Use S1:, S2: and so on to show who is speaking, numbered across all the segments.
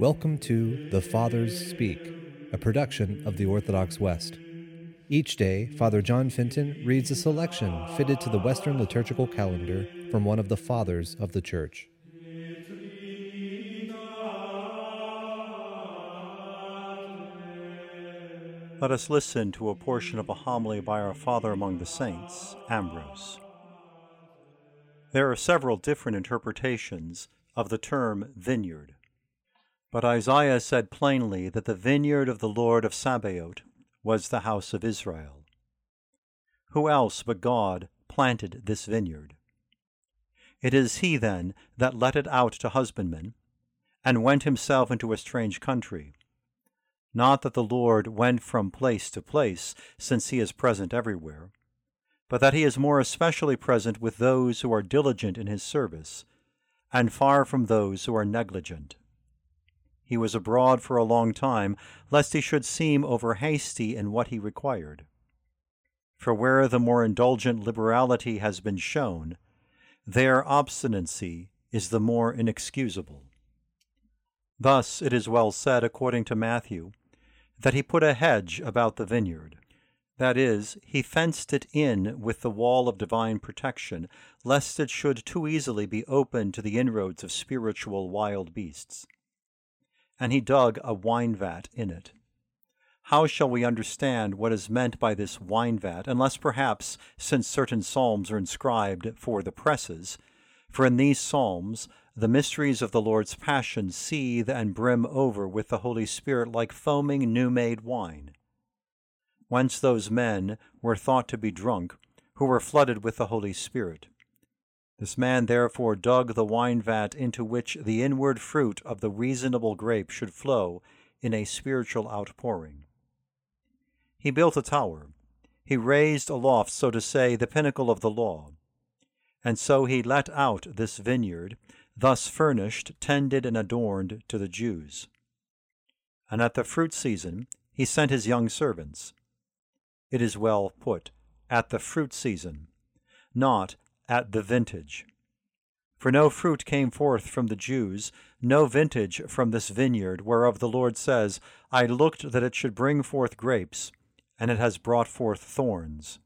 S1: Welcome to The Fathers Speak, a production of the Orthodox West. Each day, Father John Fenton reads a selection fitted to the Western liturgical calendar from one of the Fathers of the Church.
S2: Let us listen to a portion of a homily by our Father among the Saints, Ambrose. There are several different interpretations of the term vineyard. But Isaiah said plainly that the vineyard of the Lord of Sabaoth was the house of Israel. Who else but God planted this vineyard? It is he, then, that let it out to husbandmen, and went himself into a strange country. Not that the Lord went from place to place, since he is present everywhere, but that he is more especially present with those who are diligent in his service, and far from those who are negligent. He was abroad for a long time, lest he should seem over hasty in what he required. For where the more indulgent liberality has been shown, their obstinacy is the more inexcusable. Thus it is well said, according to Matthew, that he put a hedge about the vineyard. That is, he fenced it in with the wall of divine protection, lest it should too easily be open to the inroads of spiritual wild beasts and he dug a wine vat in it. How shall we understand what is meant by this wine vat, unless perhaps, since certain psalms are inscribed for the presses, for in these psalms the mysteries of the Lord's passion seethe and brim over with the Holy Spirit like foaming new made wine? Whence those men were thought to be drunk, who were flooded with the Holy Spirit. This man therefore dug the wine vat into which the inward fruit of the reasonable grape should flow in a spiritual outpouring. He built a tower. He raised aloft, so to say, the pinnacle of the law. And so he let out this vineyard, thus furnished, tended, and adorned to the Jews. And at the fruit season he sent his young servants. It is well put, at the fruit season, not at the vintage. For no fruit came forth from the Jews, no vintage from this vineyard, whereof the Lord says, I looked that it should bring forth grapes, and it has brought forth thorns.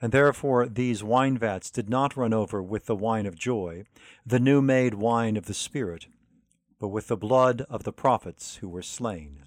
S2: And therefore these wine vats did not run over with the wine of joy, the new made wine of the Spirit, but with the blood of the prophets who were slain.